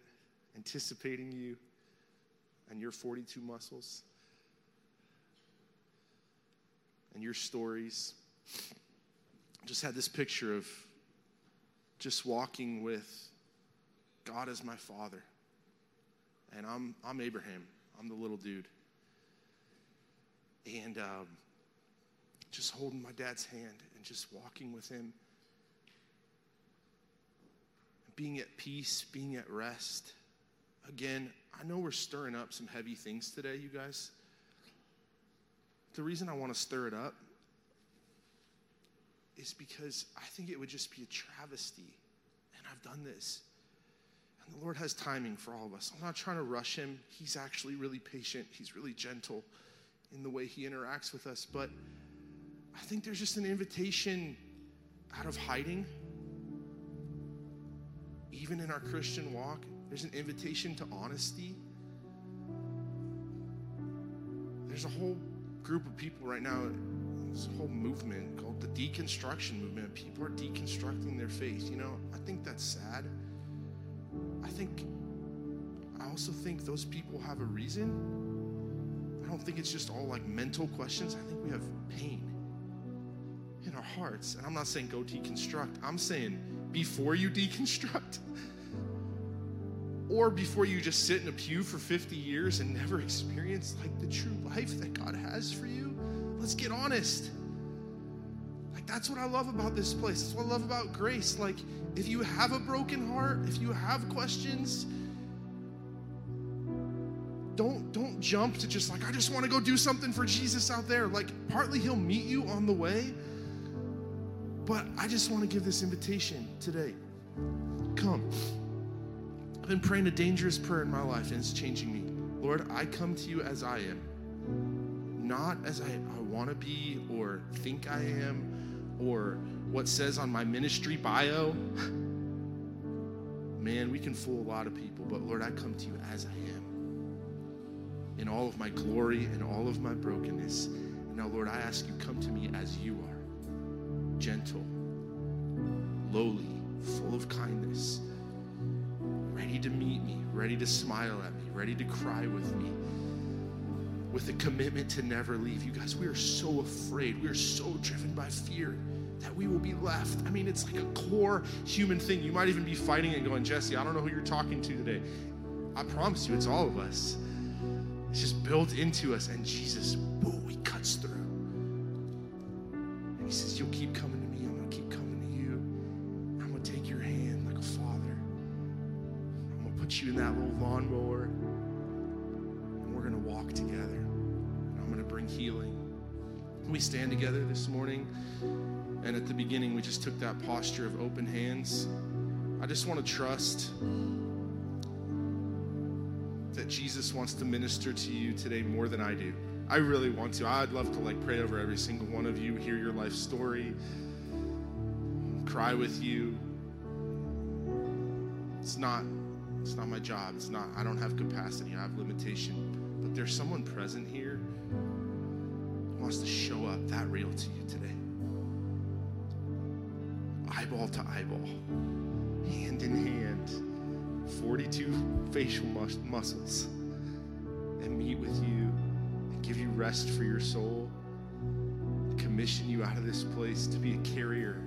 S1: anticipating you and your 42 muscles and your stories. Just had this picture of just walking with God as my father. And I'm, I'm Abraham, I'm the little dude. And um, just holding my dad's hand and just walking with him. Being at peace, being at rest. Again, I know we're stirring up some heavy things today, you guys. The reason I want to stir it up is because I think it would just be a travesty. And I've done this. And the Lord has timing for all of us. I'm not trying to rush him. He's actually really patient, he's really gentle in the way he interacts with us. But I think there's just an invitation out of hiding. Even in our Christian walk, there's an invitation to honesty. There's a whole group of people right now, this whole movement called the deconstruction movement. People are deconstructing their faith. You know, I think that's sad. I think, I also think those people have a reason. I don't think it's just all like mental questions. I think we have pain in our hearts. And I'm not saying go deconstruct, I'm saying before you [LAUGHS] deconstruct, or before you just sit in a pew for 50 years and never experience like the true life that God has for you, let's get honest. Like that's what I love about this place. That's what I love about grace. Like if you have a broken heart, if you have questions, don't don't jump to just like I just want to go do something for Jesus out there. Like partly he'll meet you on the way. But I just want to give this invitation today. Come. I've been praying a dangerous prayer in my life and it's changing me. Lord, I come to you as I am. Not as I, I want to be or think I am or what says on my ministry bio. [LAUGHS] Man, we can fool a lot of people, but Lord, I come to you as I am. In all of my glory and all of my brokenness. And now, Lord, I ask you, come to me as you are gentle, lowly, full of kindness, ready to meet me, ready to smile at me, ready to cry with me, with a commitment to never leave. You guys, we are so afraid. We are so driven by fear that we will be left. I mean, it's like a core human thing. You might even be fighting and going, Jesse, I don't know who you're talking to today. I promise you, it's all of us. It's just built into us, and Jesus, boom, he cuts through. And he says, You'll keep coming that little lawnmower. And we're going to walk together. And I'm going to bring healing. We stand together this morning? And at the beginning, we just took that posture of open hands. I just want to trust that Jesus wants to minister to you today more than I do. I really want to. I'd love to like pray over every single one of you, hear your life story, cry with you. It's not it's not my job. It's not I don't have capacity. I have limitation. But there's someone present here who wants to show up that real to you today. Eyeball to eyeball, hand in hand, 42 facial mus- muscles, and meet with you and give you rest for your soul, commission you out of this place to be a carrier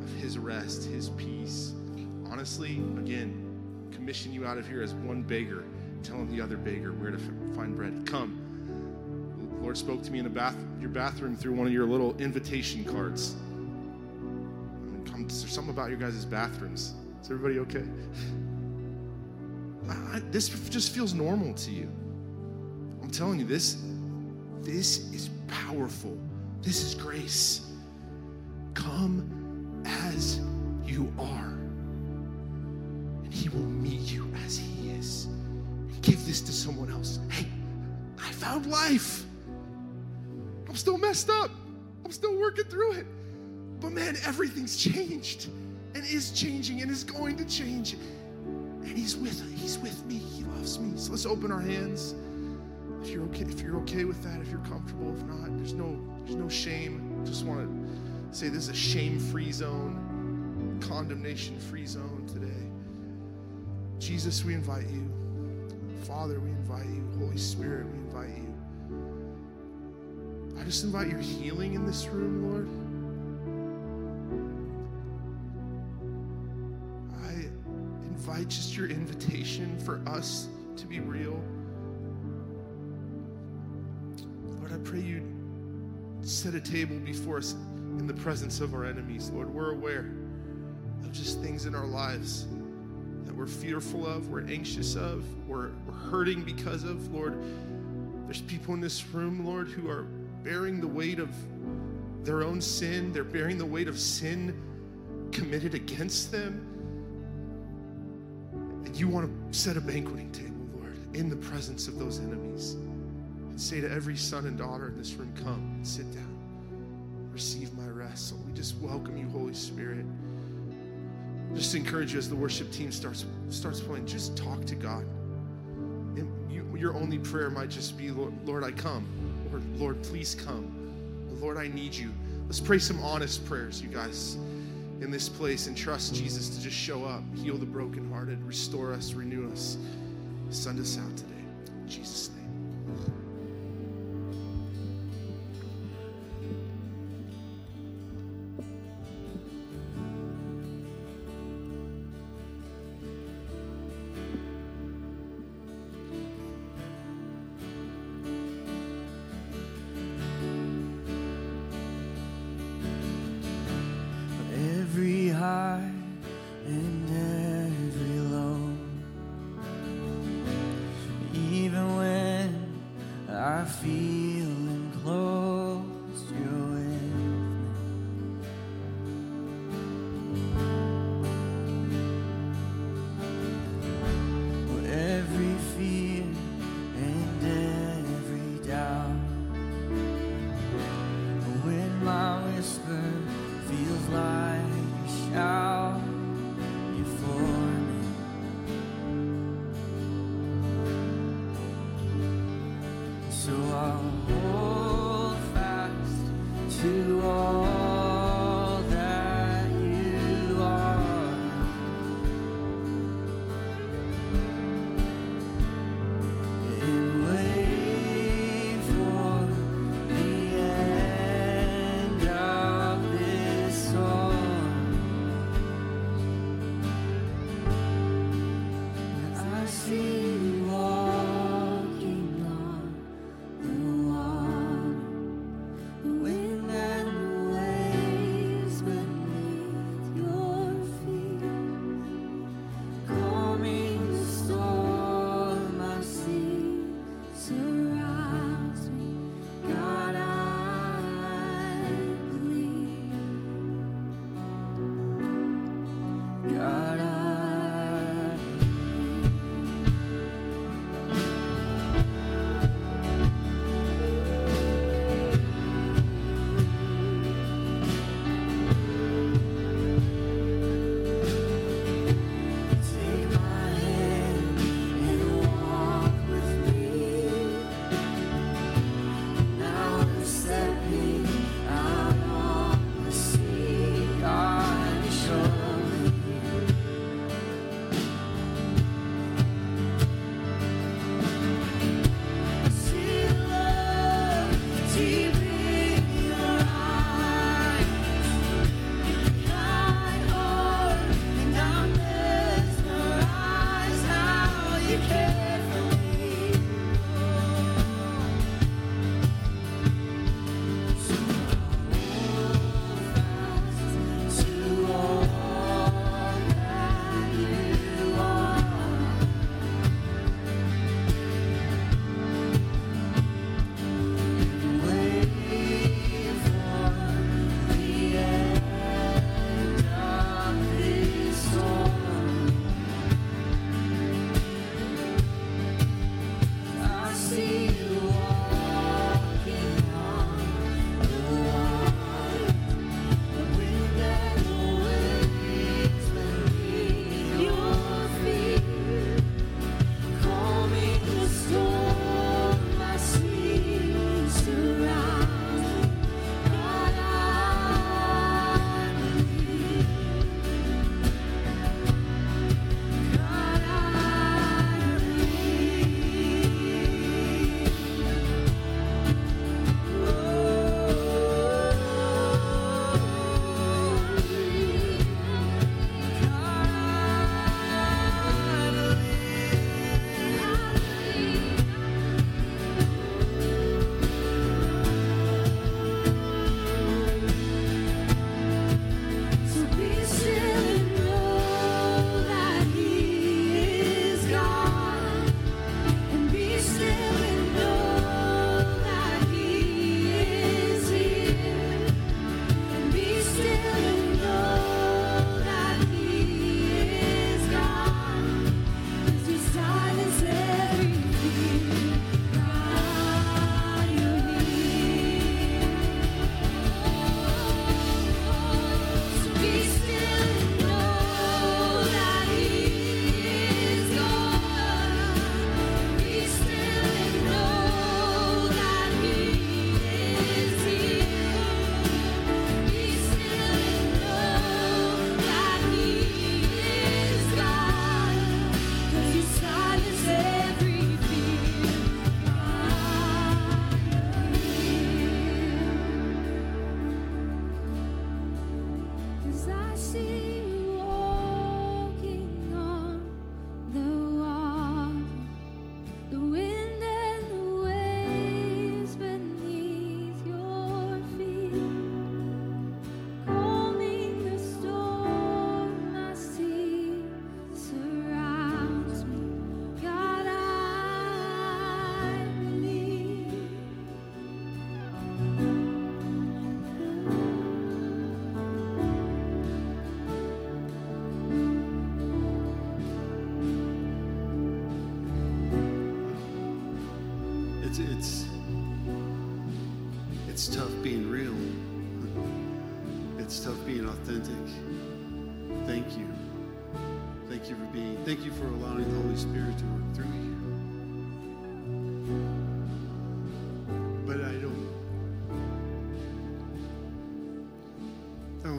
S1: of His rest, His peace. Honestly, again, commission you out of here as one beggar, telling the other beggar where to find bread. Come. The Lord spoke to me in bath, your bathroom through one of your little invitation cards. I mean, come, there's something about your guys' bathrooms. Is everybody okay? I, this just feels normal to you. I'm telling you, this, this is powerful. This is grace. Come as you are, He will meet you as He is. Give this to someone else. Hey, I found life. I'm still messed up. I'm still working through it. But man, everything's changed and is changing and is going to change. And He's with He's with me. He loves loves me. So let's open our hands. If you're okay, if you're okay with that, if you're comfortable, if not, there's no there's no shame. Just want to say this is a shame-free zone, condemnation-free zone today. Jesus, we invite you. Father, we invite you. Holy Spirit, we invite you. I just invite your healing in this room, Lord. I invite just your invitation for us to be real. Lord, I pray you set a table before us in the presence of our enemies. Lord, we're aware of just things in our lives that we're fearful of, we're anxious of, we're, we're hurting because of. Lord, there's people in this room, Lord, who are bearing the weight of their own sin, they're bearing the weight of sin committed against them. And you want to set a banqueting table, Lord, in the presence of those enemies. And say to every son and daughter in this room, come sit down. Receive my rest. So we just welcome you, Holy Spirit. Just encourage you as the worship team starts starts playing, just talk to God. And you, your only prayer might just be, Lord, Lord, I come. Or Lord, please come. Oh, Lord, I need you. Let's pray some honest prayers, you guys, in this place and trust Jesus to just show up, heal the brokenhearted, restore us, renew us, send us out today. In Jesus' name.
S2: feel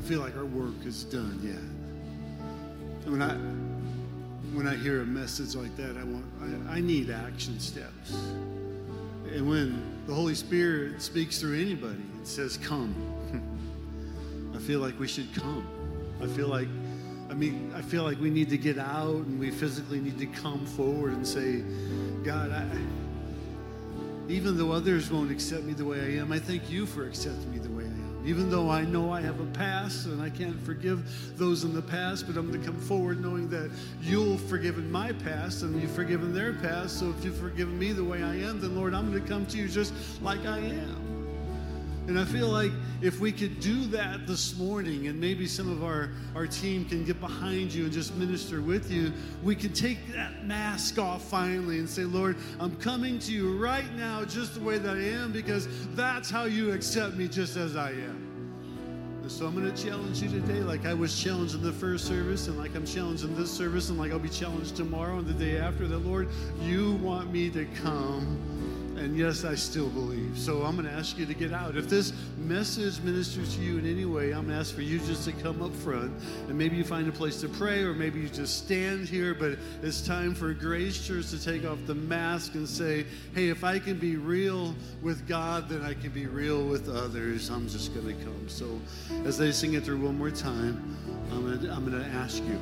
S3: feel like our work is done yet. When I when I hear a message like that, I want I, I need action steps. And when the Holy Spirit speaks through anybody and says, "Come," [LAUGHS] I feel like we should come. I feel like I mean, I feel like we need to get out and we physically need to come forward and say, God, I, even though others won't accept me the way I am, I thank you for accepting me Even though I know I have a past and I can't forgive those in the past, but I'm going to come forward knowing that you've forgiven my past and you've forgiven their past. So if you've forgiven me the way I am, then Lord, I'm going to come to you just like I am. And I feel like if we could do that this morning, and maybe some of our, our team can get behind you and just minister with you, we could take that mask off finally and say, Lord, I'm coming to you right now just the way that I am because that's how you accept me just as I am. And so I'm going to challenge you today, like I was challenged in the first service, and like I'm challenged in this service, and like I'll be challenged tomorrow and the day after, that Lord, you want me to come and yes, I still believe. So I'm going to ask you to get out. If this message ministers to you in any way, I'm going to ask for you just to come up front and maybe you find a place to pray or maybe you just stand here. But it's time for Grace Church to take off the mask and say, hey, if I can be real with God, then I can be real with others. I'm just going to come. So as they sing it through one more time, I'm going to, ask you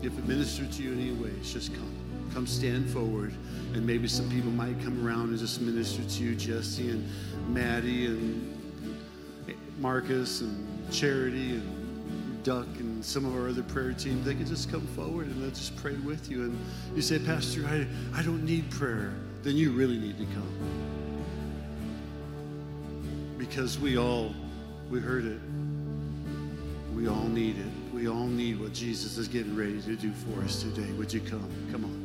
S3: if it ministered to you in any way, just come come stand forward. And maybe some people might come around and just minister to you, Jesse and Maddie and Marcus and Charity and Duck and some of our other prayer team. They could just come forward and they'll just pray with you. And you say, Pastor, I, I don't need prayer. Then you really need to come. Because we all, we heard it. We all need it. We all need what Jesus is getting ready to do for us today. Would you come? Come on.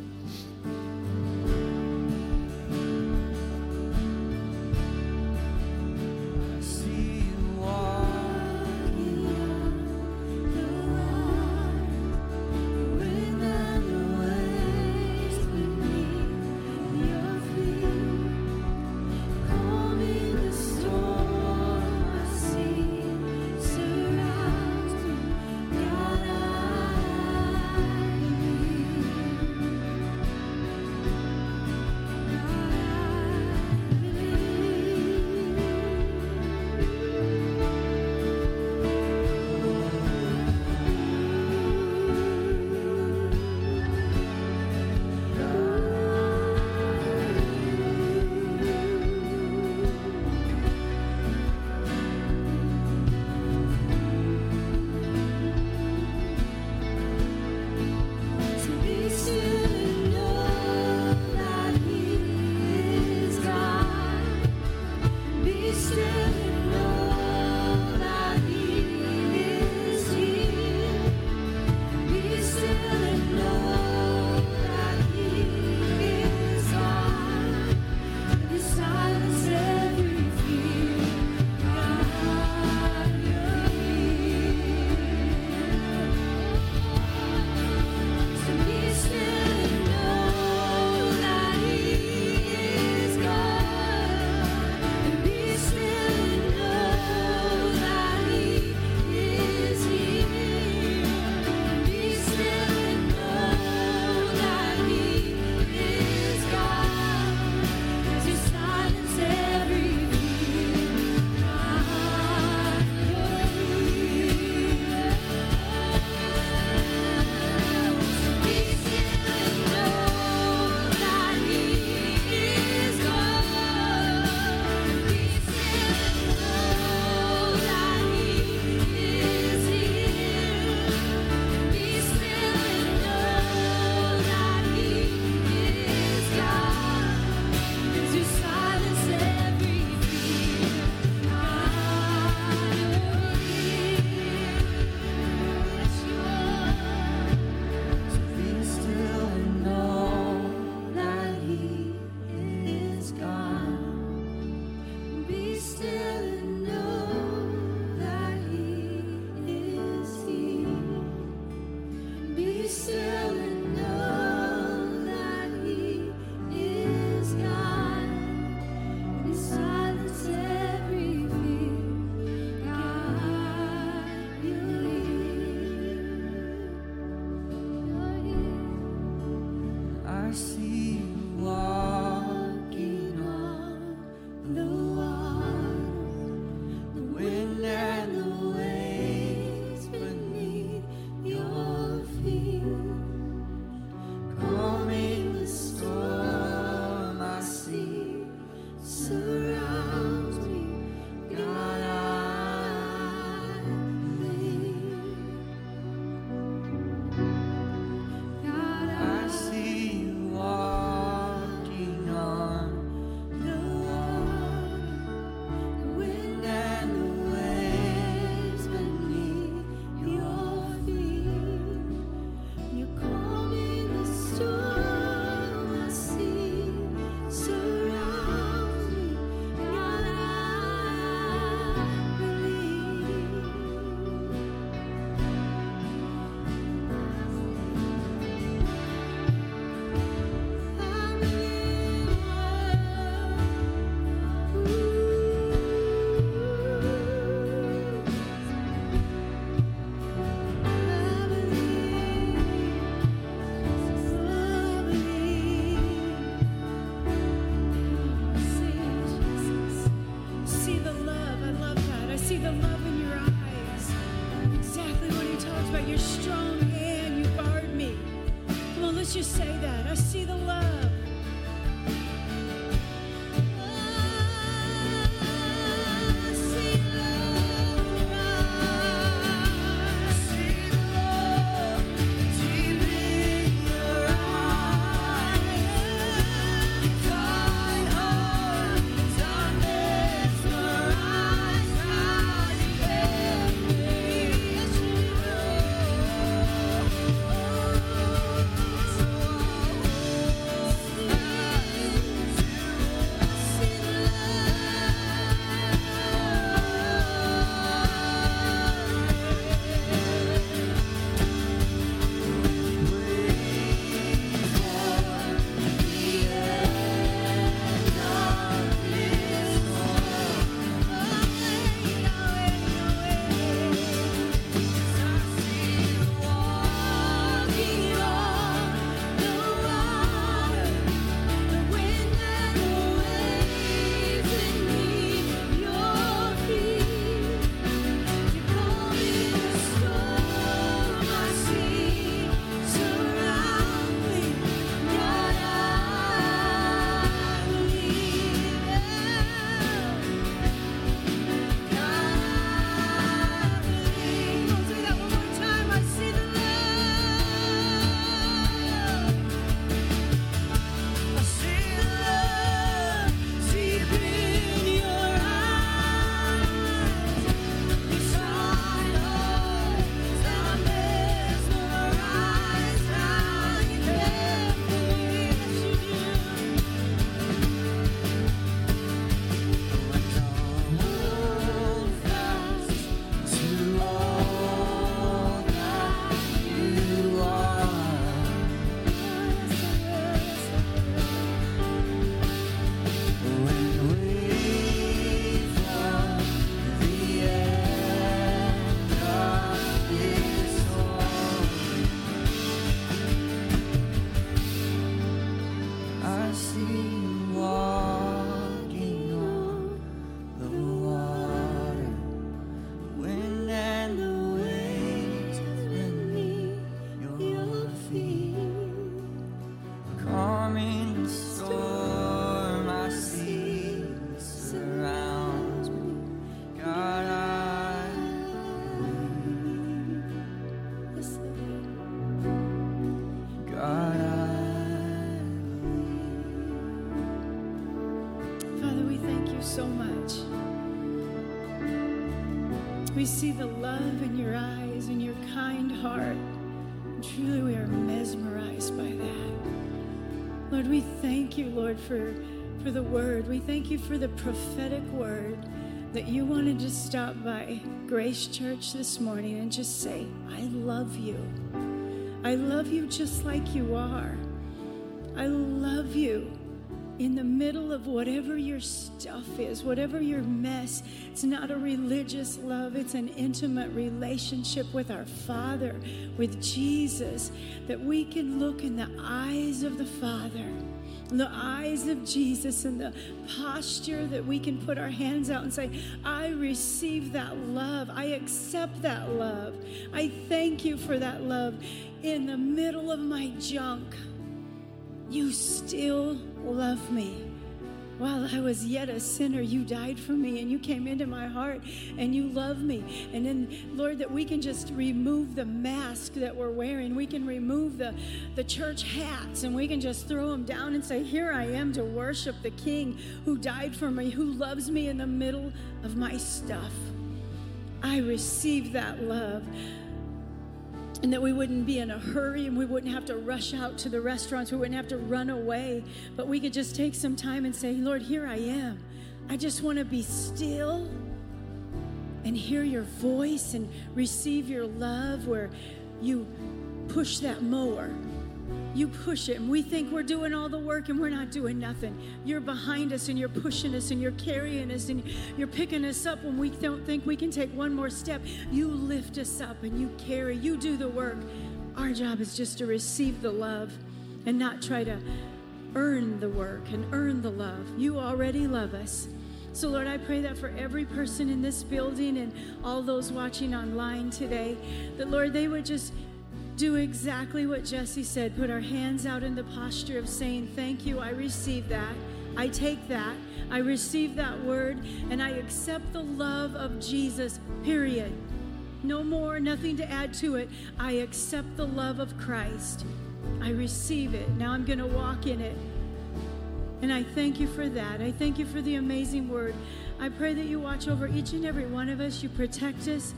S4: mercy. So much. We see the love in your eyes and your kind heart. Truly, we are mesmerized by that. Lord, we thank you, Lord, for, for the word. We thank you for the prophetic word that you wanted to stop by Grace Church this morning and just say, I love you. I love you just like you are. I love you in the middle of whatever your stuff is, whatever your mess. It's not a religious love, it's an intimate relationship with our Father, with Jesus, that we can look in the eyes of the Father. The eyes of Jesus and the posture that we can put our hands out and say, I receive that love. I accept that love. I thank you for that love. In the middle of my junk, you still love me. While I was yet a sinner, you died for me and you came into my heart and you love me. And then, Lord, that we can just remove the mask that we're wearing. We can remove the, the church hats and we can just throw them down and say, Here I am to worship the King who died for me, who loves me in the middle of my stuff. I receive that love and that we wouldn't be in a hurry and we wouldn't have to rush out to the restaurants. We wouldn't have to run away, but we could just take some time and say, Lord, here I am. I just want to be still and hear your voice and receive your love where you push that mower. You push it, and we think we're doing all the work and we're not doing nothing. You're behind us and you're pushing us and you're carrying us and you're picking us up when we don't think we can take one more step. You lift us up and you carry, you do the work. Our job is just to receive the love and not try to earn the work and earn the love. You already love us.
S5: So, Lord, I pray that for every person in this building and all those watching online today, that, Lord, they would just do exactly what Jesse said put our hands out in the posture of saying, Thank you, I receive that. I take that. I receive that word, and I accept the love of Jesus, period. No more, nothing to add to it. I accept the love of Christ. I receive it. Now I'm going to walk in it. And I thank you for that. I thank you for the amazing word. I pray that you watch over each and every one of us. You protect us.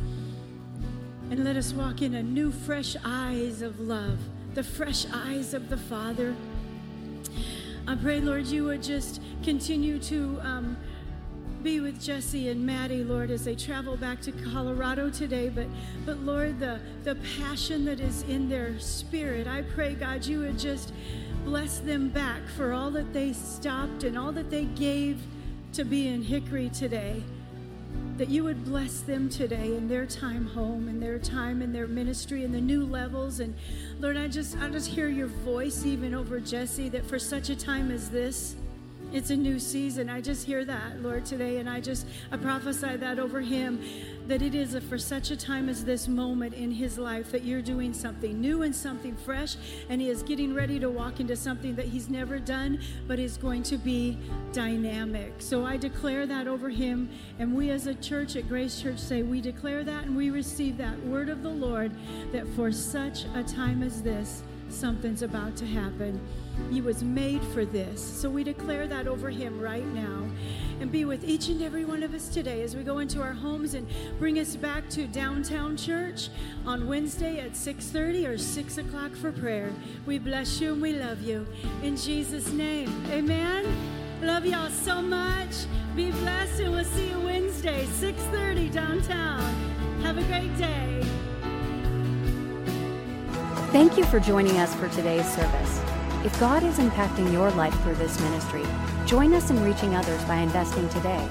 S5: And let us walk in a new, fresh eyes of love, the fresh eyes of the Father. I pray, Lord, you would just continue to um, be with Jesse and Maddie, Lord, as they travel back to Colorado today. But, but Lord, the, the passion that is in their spirit, I pray, God, you would just bless them back for all that they stopped and all that they gave to be in Hickory today. That you would bless them today in their time home and their time in their ministry and the new levels. And Lord, I just I just hear your voice even over Jesse that for such a time as this, it's a new season. I just hear that, Lord, today, and I just I prophesy that over him that it is for such a time as this moment in his life that you're doing something new and something fresh, and he is getting ready to walk into something that he's never done, but is going to be dynamic. So I declare that over him, and we as a church at Grace Church say we declare that and we receive that word of the Lord that for such a time as this, something's about to happen. He was made for this. So we declare that over him right now. And be with each and every one of us today as we go into our homes and bring us back to downtown church on Wednesday at 6:30 or 6 o'clock for prayer. We bless you and we love you. In Jesus' name. Amen. Love y'all so much. Be blessed and we'll see you Wednesday, 6:30 downtown. Have a great day.
S6: Thank you for joining us for today's service. If God is impacting your life through this ministry, join us in reaching others by investing today.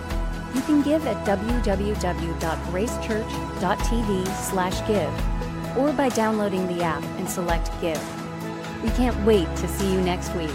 S6: You can give at www.gracechurch.tv/give or by downloading the app and select give. We can't wait to see you next week.